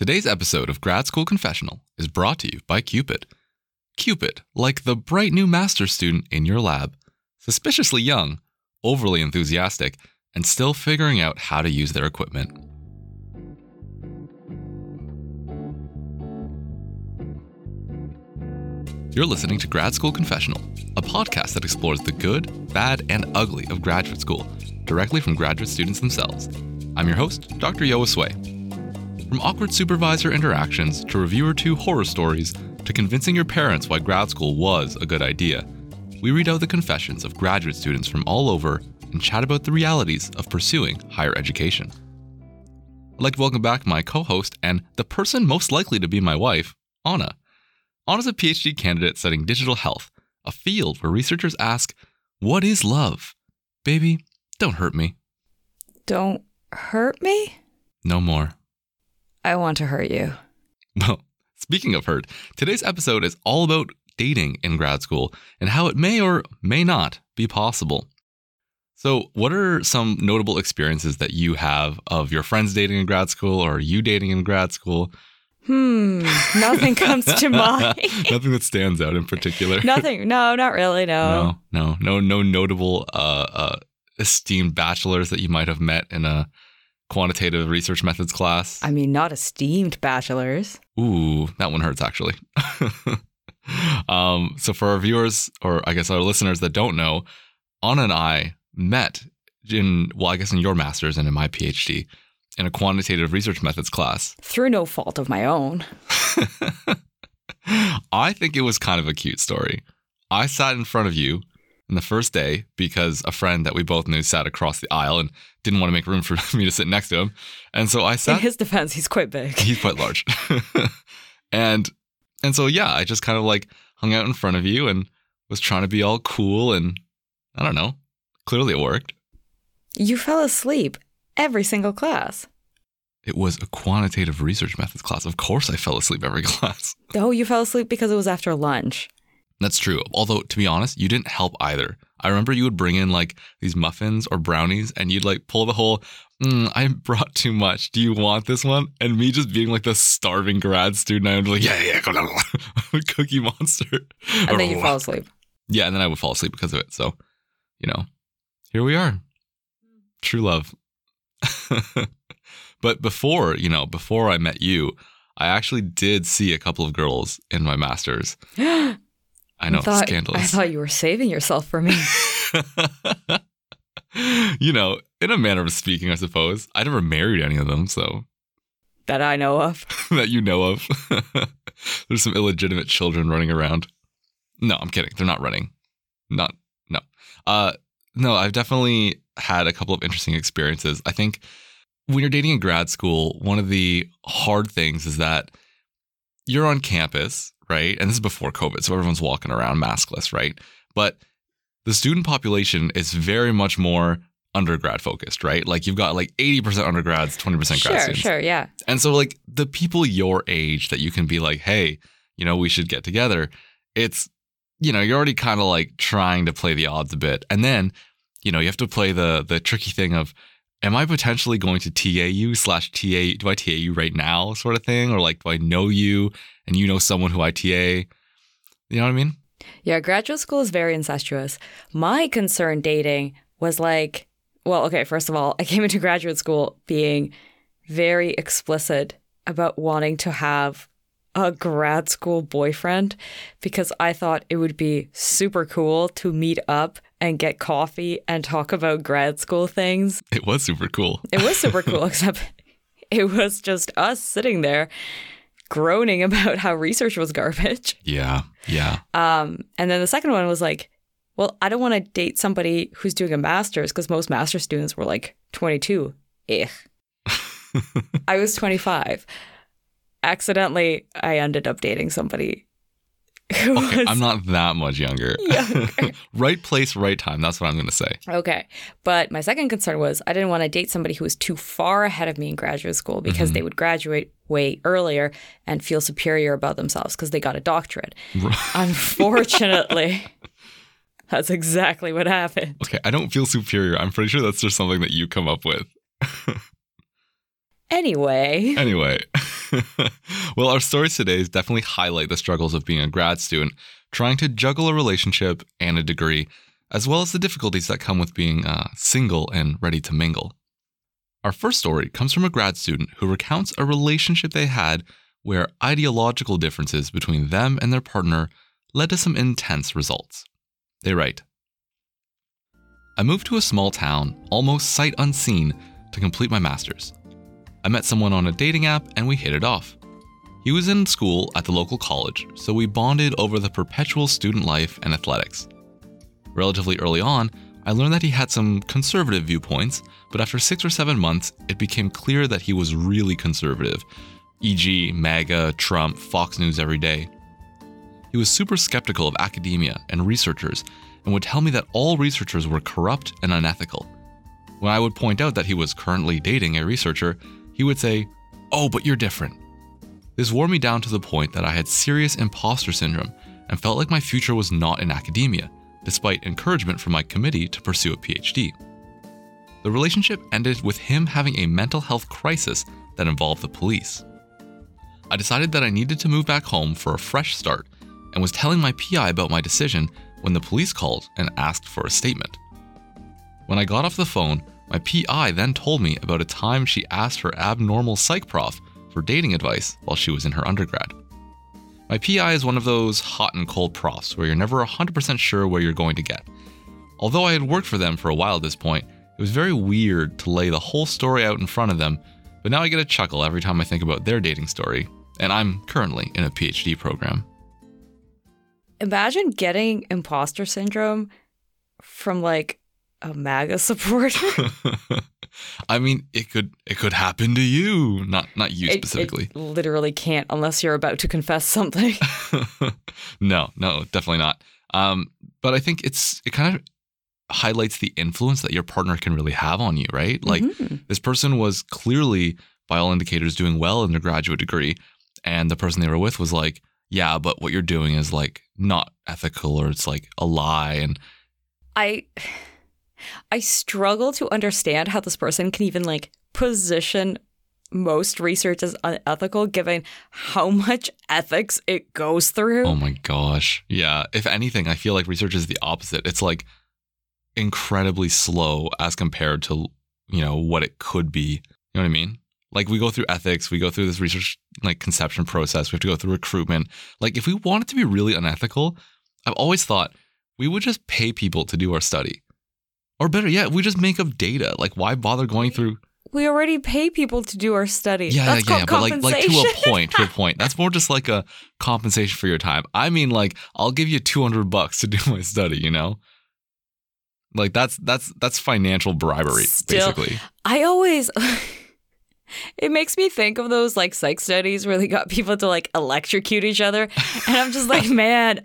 Today's episode of Grad School Confessional is brought to you by Cupid. Cupid, like the bright new master's student in your lab, suspiciously young, overly enthusiastic, and still figuring out how to use their equipment. You're listening to Grad School Confessional, a podcast that explores the good, bad, and ugly of graduate school, directly from graduate students themselves. I'm your host, Dr. Yoa Sway. From awkward supervisor interactions to reviewer two horror stories to convincing your parents why grad school was a good idea, we read out the confessions of graduate students from all over and chat about the realities of pursuing higher education. I'd like to welcome back my co host and the person most likely to be my wife, Anna. Anna's a PhD candidate studying digital health, a field where researchers ask, What is love? Baby, don't hurt me. Don't hurt me? No more. I want to hurt you. Well, speaking of hurt, today's episode is all about dating in grad school and how it may or may not be possible. So, what are some notable experiences that you have of your friends dating in grad school or you dating in grad school? Hmm, nothing comes to mind. Nothing that stands out in particular. nothing. No, not really. No. No, no, no, no notable uh, uh, esteemed bachelors that you might have met in a quantitative research methods class. I mean, not esteemed bachelors. Ooh, that one hurts actually. um, so for our viewers, or I guess our listeners that don't know, Anna and I met in well, I guess in your master's and in my PhD in a quantitative research methods class. Through no fault of my own. I think it was kind of a cute story. I sat in front of you in the first day because a friend that we both knew sat across the aisle and didn't want to make room for me to sit next to him. And so I sat In his defense, he's quite big. he's quite large. and and so yeah, I just kind of like hung out in front of you and was trying to be all cool and I don't know. Clearly it worked. You fell asleep every single class. It was a quantitative research methods class. Of course I fell asleep every class. Oh, you fell asleep because it was after lunch. That's true. Although to be honest, you didn't help either. I remember you would bring in like these muffins or brownies and you'd like pull the whole mm, I brought too much. Do you want this one? And me just being like the starving grad student, I'm like, yeah, yeah, go down. Cookie monster. And then you fall asleep. Yeah, and then I would fall asleep because of it. So, you know, here we are. True love. but before, you know, before I met you, I actually did see a couple of girls in my master's. I know, thought, scandalous. I thought you were saving yourself for me. you know, in a manner of speaking, I suppose. I never married any of them, so that I know of. that you know of. There's some illegitimate children running around. No, I'm kidding. They're not running. Not no. Uh no, I've definitely had a couple of interesting experiences. I think when you're dating in grad school, one of the hard things is that you're on campus, right? And this is before COVID, so everyone's walking around maskless, right? But the student population is very much more undergrad focused, right? Like you've got like 80% undergrads, 20% grad sure, students. Sure, yeah. And so like the people your age that you can be like, hey, you know, we should get together. It's, you know, you're already kind of like trying to play the odds a bit. And then, you know, you have to play the the tricky thing of am I potentially going to TA you slash TA do I TA you right now sort of thing? Or like do I know you and you know someone who I TA? You know what I mean? Yeah, graduate school is very incestuous. My concern dating was like, well, okay, first of all, I came into graduate school being very explicit about wanting to have a grad school boyfriend because I thought it would be super cool to meet up and get coffee and talk about grad school things. It was super cool. It was super cool, except it was just us sitting there groaning about how research was garbage. Yeah, yeah. Um, and then the second one was like, well, I don't want to date somebody who's doing a master's because most master students were like 22. Ugh. I was 25. Accidentally, I ended up dating somebody Okay, I'm not that much younger. younger. right place, right time. That's what I'm going to say. Okay. But my second concern was I didn't want to date somebody who was too far ahead of me in graduate school because they mm-hmm. would graduate way earlier and feel superior about themselves because they got a doctorate. Unfortunately, that's exactly what happened. Okay, I don't feel superior. I'm pretty sure that's just something that you come up with. Anyway, Anyway, well, our stories today definitely highlight the struggles of being a grad student, trying to juggle a relationship and a degree, as well as the difficulties that come with being uh, single and ready to mingle. Our first story comes from a grad student who recounts a relationship they had where ideological differences between them and their partner led to some intense results. They write I moved to a small town, almost sight unseen, to complete my master's. I met someone on a dating app and we hit it off. He was in school at the local college, so we bonded over the perpetual student life and athletics. Relatively early on, I learned that he had some conservative viewpoints, but after six or seven months, it became clear that he was really conservative, e.g., MAGA, Trump, Fox News every day. He was super skeptical of academia and researchers and would tell me that all researchers were corrupt and unethical. When I would point out that he was currently dating a researcher, he would say, Oh, but you're different. This wore me down to the point that I had serious imposter syndrome and felt like my future was not in academia, despite encouragement from my committee to pursue a PhD. The relationship ended with him having a mental health crisis that involved the police. I decided that I needed to move back home for a fresh start and was telling my PI about my decision when the police called and asked for a statement. When I got off the phone, my PI then told me about a time she asked her abnormal psych prof for dating advice while she was in her undergrad. My PI is one of those hot and cold profs where you're never 100% sure where you're going to get. Although I had worked for them for a while at this point, it was very weird to lay the whole story out in front of them, but now I get a chuckle every time I think about their dating story, and I'm currently in a PhD program. Imagine getting imposter syndrome from like a MAGA supporter. I mean, it could it could happen to you, not not you It- specifically. It, literally can't unless you're about to confess something. no, no, definitely not. Um, but I think it's it kind of highlights the influence that your partner can really have on you, right? Like Mhm. this person was clearly, by all indicators, doing well in their graduate degree, and the person they were with was like, "Yeah, but what you're doing is like not ethical, or it's like a lie." And I I struggle to understand how this person can even like position most research as unethical given how much ethics it goes through. oh my gosh, yeah. If anything, I feel like research is the opposite. It's like incredibly slow as compared to you know what it could be. You know what I mean? Like we go through ethics, we go through this research like conception process, we have to go through recruitment. Like if we wanted to be really unethical, I've always thought we would just pay people to do our study. Or better yet, we just make up data. Like why bother going through we already pay people to do our study. Yeah, That's yeah, yeah, but like like to a point, to a point. That's more just like a compensation for your time. I mean like I'll give you 200 bucks to do my study, you know? Like that's that's that's financial bribery Still- basically. I always it makes me think of those like psych studies where they got people to like electrocute each other. And I'm just like, man,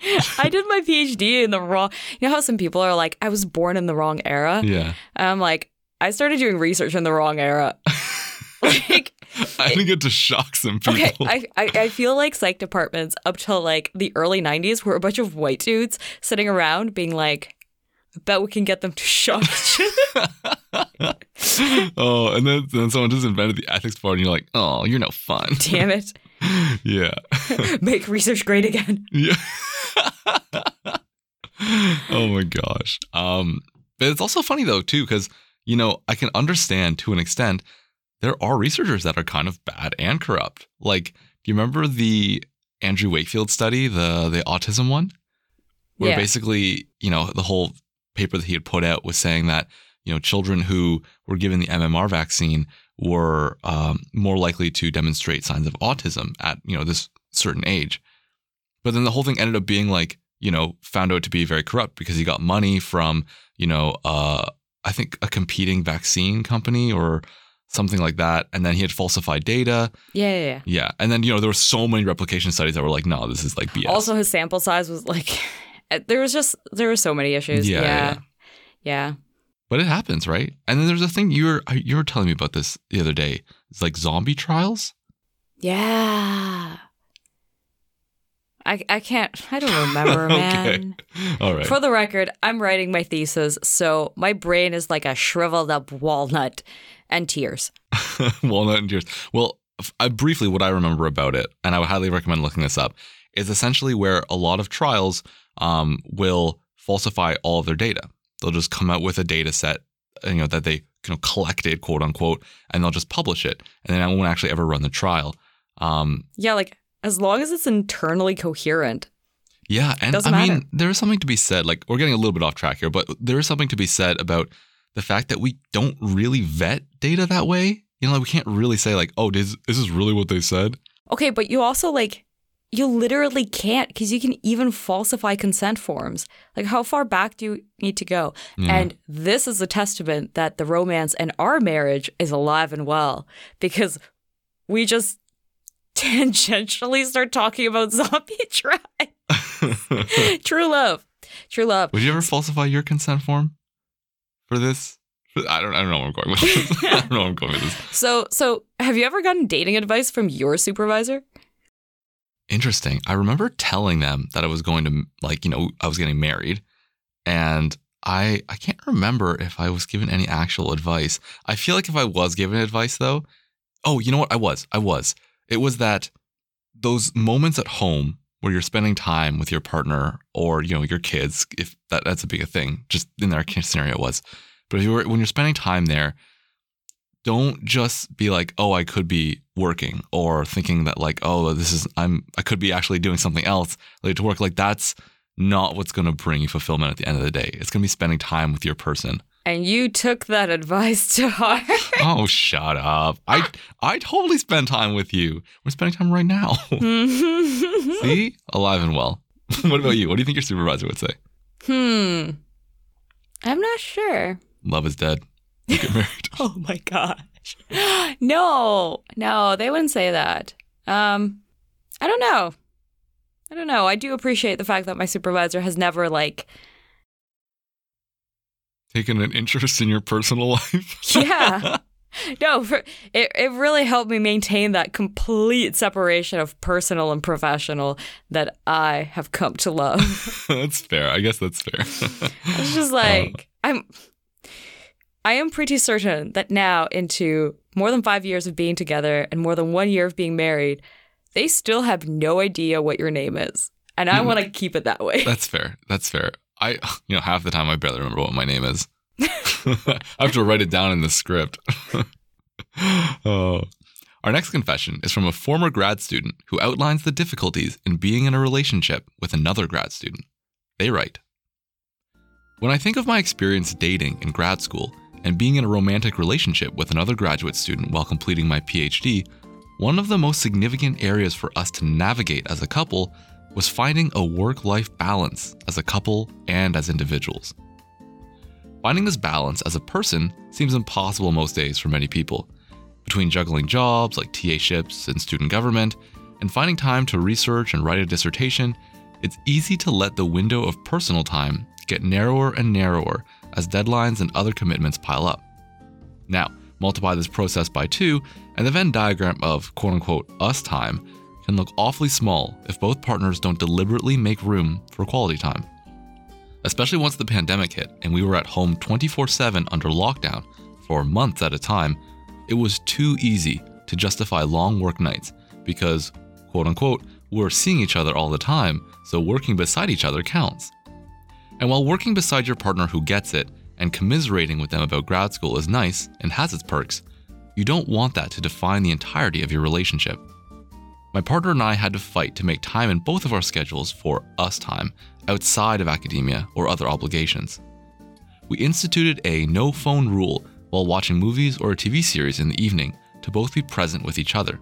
I did my PhD in the wrong you know how some people are like, I was born in the wrong era? Yeah. And I'm like, I started doing research in the wrong era. like I think it to shock some people. Okay, I, I I feel like psych departments up till like the early '90s were a bunch of white dudes sitting around being like, "I bet we can get them to shock oh, and then then someone just invented the ethics part, and you're like, oh, you're no fun. Damn it! yeah. Make research great again. Yeah. oh my gosh. Um, but it's also funny though too, because you know I can understand to an extent there are researchers that are kind of bad and corrupt. Like, do you remember the Andrew Wakefield study, the the autism one, where Yeah. basically you know the whole paper that he had put out was saying that you know children who were given the MMR vaccine were um, more likely to demonstrate signs of autism at you know this certain age. But then the whole thing ended up being like, you know, found out to be very corrupt because he got money from, you know, uh, I think a competing vaccine company or something like that. And then he had falsified data. Yeah, yeah, yeah. Yeah. And then, you know, there were so many replication studies that were like, no, this is like BS. Also, his sample size was like, there was just there were so many issues. Yeah, Yeah, yeah. yeah. But it happens, right? And then there's a thing you were you were telling me about this the other day. It's like zombie trials. Yeah. I I can't I don't remember, Okay. man. All right. For the record, I'm writing my thesis, so my brain is like a shriveled up walnut and tears. Walnut and tears. Well, I, briefly, what I remember about it, and I would highly recommend looking this up, is essentially where a lot of trials um, will falsify all of their data. They'll just come out with a data set, you know, that they you know collected, quote unquote, and they'll just publish it, and then I won't actually ever run the trial. Um, yeah, like as long as it's internally coherent. Yeah, and I mean, there is something to be said. Like we're getting a little bit off track here, but there is something to be said about the fact that we don't really vet data that way. You know, like we can't really say like, oh, this, this is really what they said. Okay, but you also like you literally can't because you can even falsify consent forms. Like, how far back do you need to go? And this is a testament that the romance in our marriage is alive and well because we just tangentially start talking about zombie tribe. True love. True love. Would you ever falsify your consent form for this? I don't. I don't know where I'm going with this. I don't know where I'm going with this. So, so have you ever gotten dating advice from your supervisor? Interesting. I remember telling them that I was going to like, you know, I was getting married, and I I can't remember if I was given any actual advice. I feel like if I was given advice though, oh, you know what? I was. I was. It was that those moments at home where you're spending time with your partner or you know your kids, if that that's a big thing. Just in their scenario it was, but if you were when you're spending time there, don't just be like, oh, I could be working or thinking that like, oh, this is I'm I could be actually doing something else like to work. Like that's not what's going to bring you fulfillment at the end of the day. It's going to be spending time with your person. And you took that advice to heart. oh, shut up. I I totally spend time with you. We're spending time right now. See? Alive and well. what about you? What do you think your supervisor would say? hmm. I'm not sure. Love is dead. Get married. Oh my gosh. No, no, they wouldn't say that. Um, I don't know. I don't know. I do appreciate the fact that my supervisor has never like, taken an interest in your personal life. yeah. No, for, it it really helped me maintain that complete separation of personal and professional that I have come to love. that's fair. I guess that's fair. It's just like I'm I am pretty certain that now into more than 5 years of being together and more than 1 year of being married, they still have no idea what your name is. And I hmm. want to keep it that way. That's fair. That's fair. I, you know, half the time I barely remember what my name is. I have to write it down in the script. oh. Our next confession is from a former grad student who outlines the difficulties in being in a relationship with another grad student. They write When I think of my experience dating in grad school and being in a romantic relationship with another graduate student while completing my PhD, one of the most significant areas for us to navigate as a couple was finding a work life balance as a couple and as individuals. Finding this balance as a person seems impossible most days for many people. Between juggling jobs like TA ships and student government, and finding time to research and write a dissertation, it's easy to let the window of personal time get narrower and narrower as deadlines and other commitments pile up. Now, multiply this process by two, and the Venn diagram of quote unquote us time can look awfully small if both partners don't deliberately make room for quality time. Especially once the pandemic hit and we were at home 24 7 under lockdown for months at a time, it was too easy to justify long work nights because, quote unquote, we're seeing each other all the time, so working beside each other counts. And while working beside your partner who gets it and commiserating with them about grad school is nice and has its perks, you don't want that to define the entirety of your relationship. My partner and I had to fight to make time in both of our schedules for us time outside of academia or other obligations. We instituted a no phone rule while watching movies or a TV series in the evening to both be present with each other.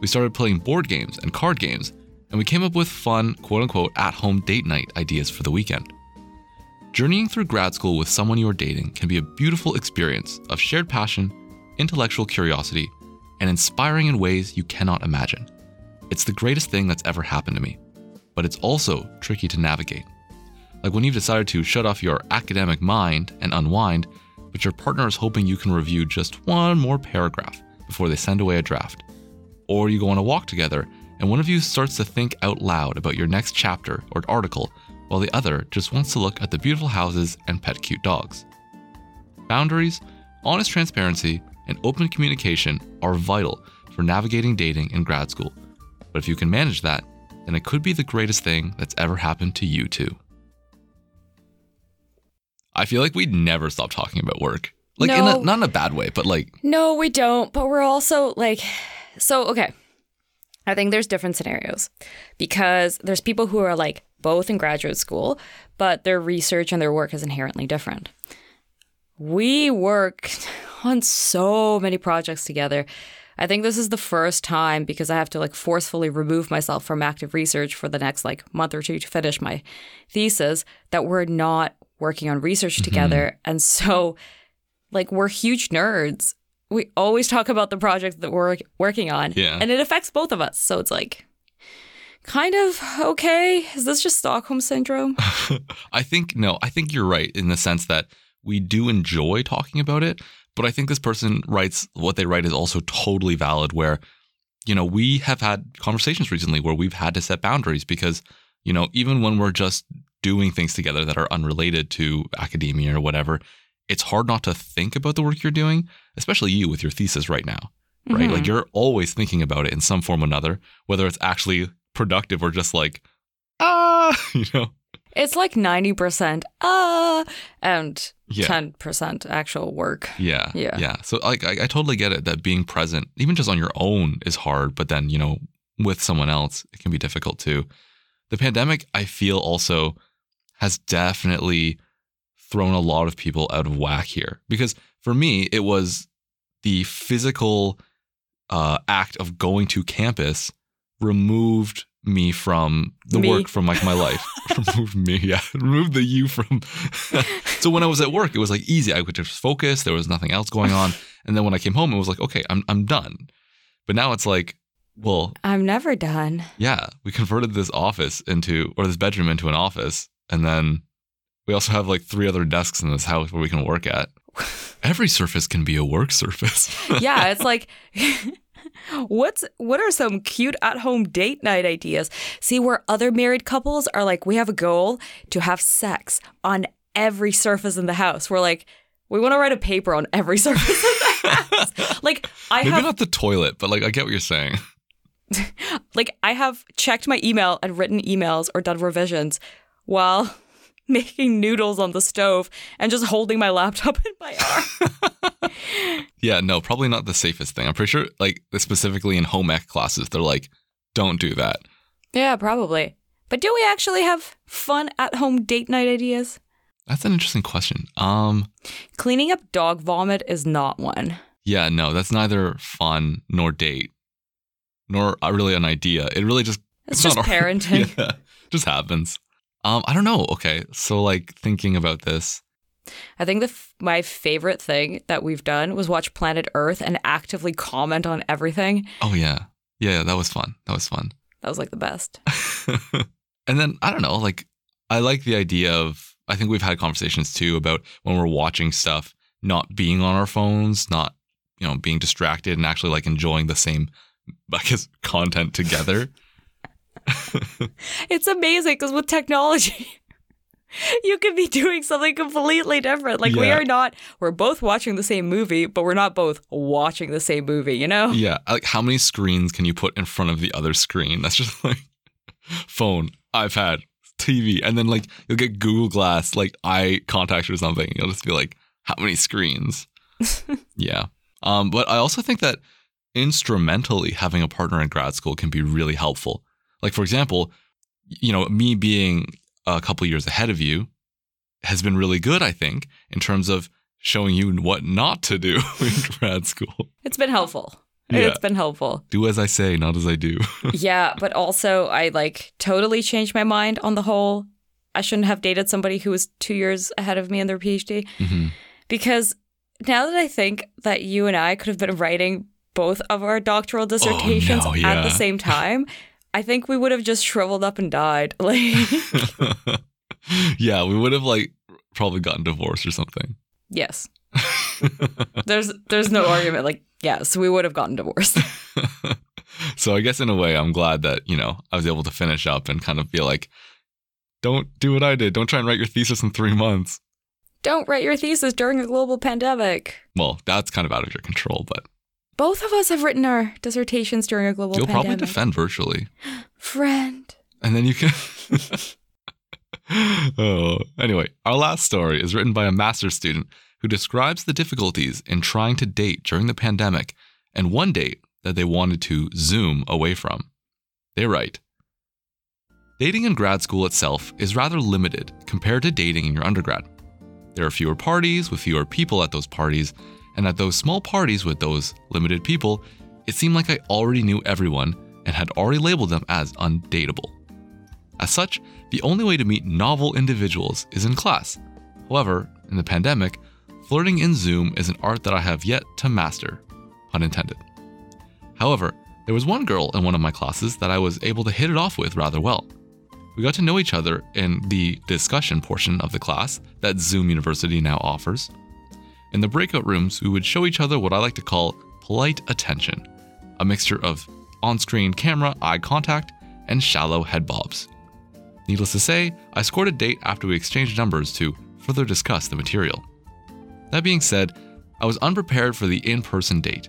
We started playing board games and card games, and we came up with fun, quote unquote, at home date night ideas for the weekend. Journeying through grad school with someone you are dating can be a beautiful experience of shared passion, intellectual curiosity, and inspiring in ways you cannot imagine. It's the greatest thing that's ever happened to me, but it's also tricky to navigate. Like when you've decided to shut off your academic mind and unwind, but your partner is hoping you can review just one more paragraph before they send away a draft. Or you go on a walk together and one of you starts to think out loud about your next chapter or article while the other just wants to look at the beautiful houses and pet cute dogs. Boundaries, honest transparency, and open communication are vital for navigating dating in grad school. But if you can manage that, then it could be the greatest thing that's ever happened to you too. I feel like we'd never stop talking about work. Like in a, not in a bad way, but like No, we don't. But we're also like, so, okay. I think there's different scenarios because there's people who are like both in graduate school, but their research and their work is inherently different. We work on so many projects together. I think this is the first time because I have to like forcefully remove myself from active research for the next like month or two to finish my thesis that we're not working on research mm-hmm. together. And so like we're huge nerds. We always talk about the project that we're working on, Yeah. and it affects both of us. So it's like, kind of okay. Is this just Stockholm syndrome? I think no, I think you're right in the sense that we do enjoy talking about it, but I think this person writes what they write is also totally valid where you know, we have had conversations recently where we've had to set boundaries because you know, even when we're just doing things together that are unrelated to academia or whatever, it's hard not to think about the work you're doing, especially you with your thesis right now. Right? Mhm. Like you're always thinking about it in some form or another, whether it's actually productive or just like ah, you know. It's like 90% ah and Yeah. 10% actual work. Yeah. Yeah. Yeah. So like I, I totally get it that being present, even just on your own, is hard, but then, you know, with someone else, it can be difficult too. The pandemic, I feel also has definitely thrown a lot of people out of whack here. Because for me, it was the physical uh, act of going to campus removed me from the Me. work from like my life. removed me, yeah. Removed the you from. so when I was at work, it was like easy. I could just focus. There was nothing else going on. And then when I came home, it was like, okay, I'm I'm done. But now it's like, well, I'm never done. yeah, we converted this office into or this bedroom into an office, and then we also have like three other desks in this house where we can work at. Every surface can be a work surface. yeah, it's like what's what are some cute at-home date night ideas? See where other married couples are like we have a goal to have sex on every surface in the house. We're like we want to write a paper on every surface in the house. like I Maybe have not the toilet, but like I get what you're saying. like I have checked my email and written emails or done revisions while making noodles on the stove and just holding my laptop in my arm. Yeah, no, probably not the safest thing. I'm pretty sure, like specifically in home ec classes, they're like, don't do that. Yeah, probably. But do we actually have fun at home date night ideas? That's an interesting question. Um, Cleaning up dog vomit is not one. yeah, no, that's neither fun nor date, nor uh, really an idea. It really just It's just not our- parenting. yeah, just happens. Um, I don't know. Okay, so like thinking about this, I think the f- my favorite thing that we've done was watch Planet Earth and actively comment on everything. oh yeah, yeah, yeah, that was fun. That was fun. That was like the best. and then I don't know, like I like the idea of I think we've had conversations too about when we're watching stuff not being on our phones, not you know being distracted and actually like enjoying the same I guess content together. It's amazing because with technology, you could be doing something completely different. Like we are not, we're both watching the same movie, but we're not both watching the same movie, you know? yeah, like how many screens can you put in front of the other screen? That's just like phone, iPad, TV, and then like you'll get Google Glass like eye contact or something. You'll just be like, how many screens? yeah. Um, but I also think that instrumentally having a partner in grad school can be really helpful. Like for example, you know, me being a couple years ahead of you has been really good, I think, in terms of showing you what not to do in grad school. It's been helpful. Yeah. It's been helpful. Do as I say, not as I do. yeah, but also I like totally changed my mind on the whole. I shouldn't have dated somebody who was two years ahead of me in their PhD Mhm. because now that I think that you and I could have been writing both of our doctoral dissertations Oh, no, at the same time, I think we would have just shriveled up and died. Like, yeah, we would have like probably gotten divorced or something. yes, there's there's no argument. Like, yes, we would have gotten divorced. so I guess in a way, I'm glad that you know I was able to finish up and kind of be like, don't do what I did. Don't try and write your thesis in three months. Don't write your thesis during a global pandemic. Well, that's kind of out of your control, but Both of us have written our dissertations during a global war. You'll pandemic. probably defend virtually. Friend. And then you can. oh, anyway, our last story is written by a master's student who describes the difficulties in trying to date during the pandemic and one date that they wanted to zoom away from. They write Dating in grad school itself is rather limited compared to dating in your undergrad. There are fewer parties with fewer people at those parties, and at those small parties with those limited people, it seemed like I already knew everyone and had already labeled them as undateable. As such, the only way to meet novel individuals is in class. However, in the pandemic, flirting in Zoom is an art that I have yet to master, unintended. However, there was one girl in one of my classes that I was able to hit it off with rather well. We got to know each other in the discussion portion of the class that Zoom University now offers. In the breakout rooms, we would show each other what I like to call polite attention, a mixture of on screen camera eye contact and shallow head bobs. Needless to say, I scored a date after we exchanged numbers to further discuss the material. That being said, I was unprepared for the in person date.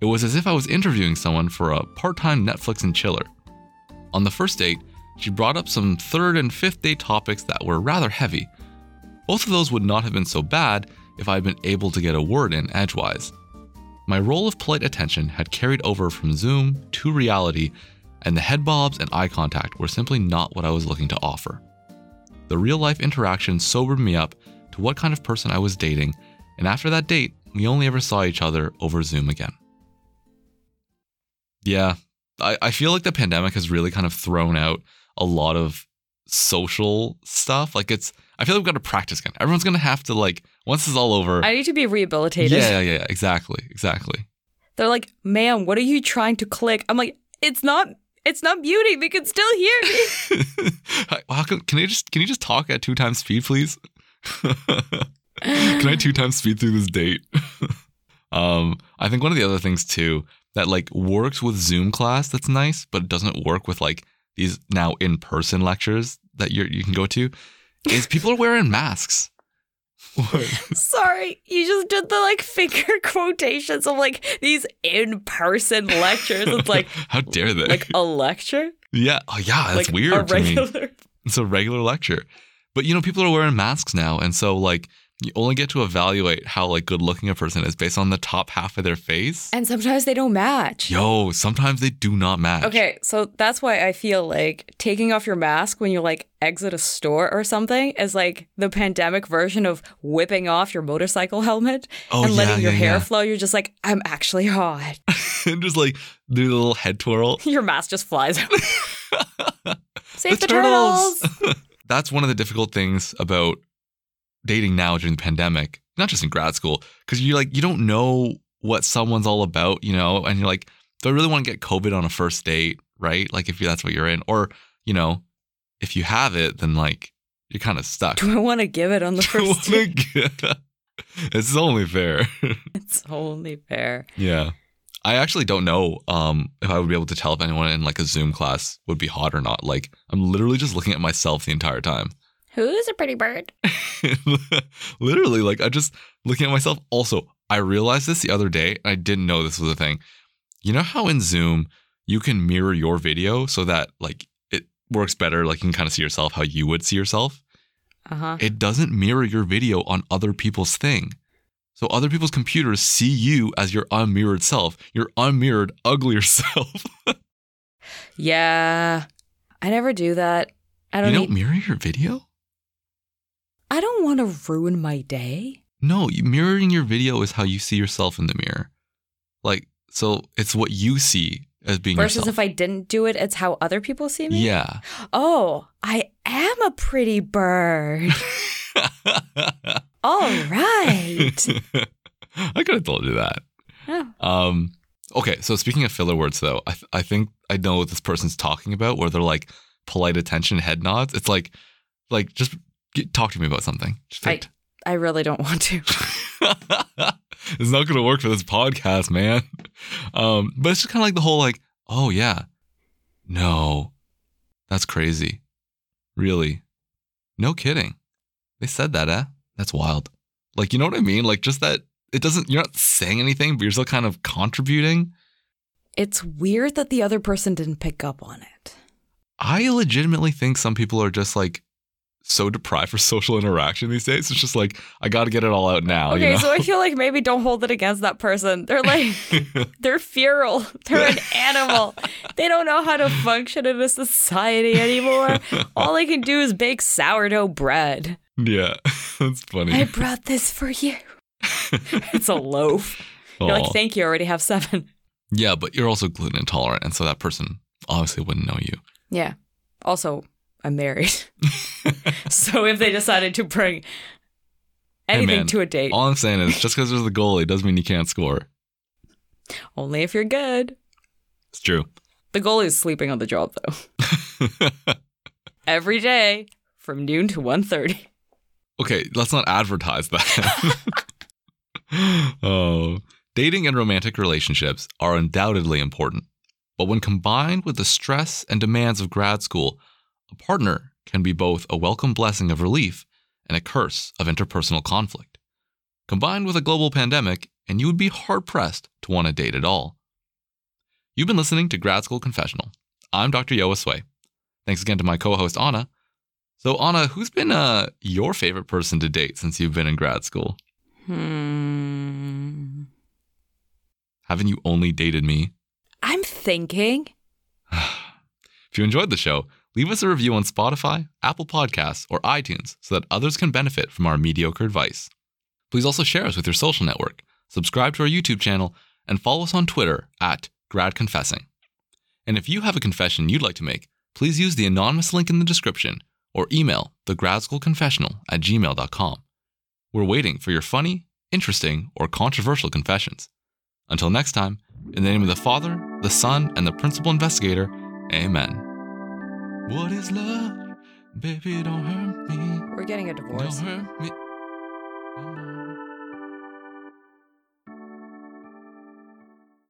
It was as if I was interviewing someone for a part time Netflix and chiller. On the first date, she brought up some third and fifth date topics that were rather heavy. Both of those would not have been so bad if I had been able to get a word in edgewise. My role of polite attention had carried over from Zoom to reality, and the head bobs and eye contact were simply not what I was looking to offer. The real life interaction sobered me up to what kind of person I was dating, and after that date, we only ever saw each other over Zoom again. Yeah, I, I feel like the pandemic has really kind of thrown out a lot of social stuff. Like it's, I feel like we've got to practice again. Everyone's gonna have to like once this is all over. I need to be rehabilitated. yeah, yeah, yeah, exactly, exactly. They're like, ma'am, what are you trying to click? I'm like, it's not it's not muting. They can still hear me. How can, can I just can you just talk at two times speed, please? can I two times speed through this date? um, I think one of the other things too that like works with Zoom class that's nice, but it doesn't work with like these now in person lectures that you you can go to, is people are wearing masks. Sorry, you just did the like finger quotations of like these in person lectures. It's like how dare they? like a lecture. yeah, oh, yeah, that's like weird a to me. regular. It's a regular lecture. But you know, people are wearing masks now, and so like you only get to evaluate how like good looking a person is based on the top half of their face. And sometimes they don't match. Yo, sometimes they do not match. Okay, so that's why I feel like taking off your mask when you like exit a store or something is like the pandemic version of whipping off your motorcycle helmet Oh, and yeah, letting your yeah, hair yeah. flow. You're just like, I'm actually hot. and just like do the little head twirl. your mask just flies out. Save the, The turtles. turtles. That's one of the difficult things about dating now during the pandemic, not just in grad school, because you're like you don't know what someone's all about, you know, and you're like, do I really want to get COVID on a first date, right? Like if that's what you're in, or you know, if you have it, then like you're kind of stuck. Do I want to give it on the first date? it's only fair. It's only fair. yeah. I actually don't know um, if I would be able to tell if anyone in like a Zoom class would be hot or not. Like I'm literally just looking at myself the entire time. Who's a pretty bird? literally, like I just looking at myself. Also, I realized this the other day, and I didn't know this was a thing. You know how in Zoom you can mirror your video so that like it works better, like you can kind of see yourself how you would see yourself. Uh huh. It doesn't mirror your video on other people's thing. So other people's computers see you as your unmirrored self, your unmirrored, uglier self. Yeah. I never do that. I don't. You don't need, mirror your video? I don't want to ruin my day. No, mirroring your video is how you see yourself in the mirror. Like, so it's what you see as being Versus yourself. if I didn't do it, it's how other people see me. yeah. Oh, I am a pretty bird. All right. I could have told you that. Yeah. Um, okay, so speaking of filler words, though, I, I think I know what this person's talking about, where they're like polite attention, head nods. It's like, like just talk to me about something. I, I really don't want to. it's not going to work for this podcast, man. Um, but it's just kind of like the whole like, oh yeah, no, that's crazy, really, no kidding. They said that, eh? That's wild. Like, you know what I mean? Like, just that it doesn't you're not saying anything, but you're still kind of contributing. It's weird that the other person didn't pick up on it. I legitimately think some people are just like so deprived for social interaction these days. It's just like I got to get it all out now. Okay, you know? so I feel like maybe don't hold it against that person. They're like, they're feral. They're an animal. They don't know how to function in a society anymore. All they can do is bake sourdough bread. yeah, that's funny. I brought this for you. it's a loaf. You're like, thank you. I already have seven. yeah, but you're also gluten intolerant, and so that person obviously wouldn't know you. Yeah. Also, I'm married. so if they decided to bring anything man, to a date, All I'm saying is just because there's the goalie doesn't mean you can't score. only if you're good. It's true. The goalie is sleeping on the job though. Every day from noon to 1.30. okay, let's not advertise that. oh, dating and romantic relationships are undoubtedly important, but when combined with the stress and demands of grad school, a partner can be both a welcome blessing of relief and a curse of interpersonal conflict. Combined with a global pandemic, and you would be hard pressed to want to date at all. You've been listening to Grad School Confessional. I'm Dr. Yoa Sway. Thanks again to my co host, Anna. So, Anna, who's been uh, your favorite person to date since you've been in grad school? Hmm. Haven't you only dated me? I'm thinking. If you enjoyed the show, leave us a review on Spotify, Apple Podcasts, or iTunes so that others can benefit from our mediocre advice. Please also share us with your social network, subscribe to our YouTube channel, and follow us on Twitter at GradConfessing. And if you have a confession you'd like to make, please use the anonymous link in the description or email thegradschoolconfessional at gmail.com. We're waiting for your funny, interesting, or controversial confessions. Until next time, in the name of the Father, the Son, and the Principal Investigator, Amen. What is love? Baby, don't hurt me. We're getting a divorce. Don't hurt me.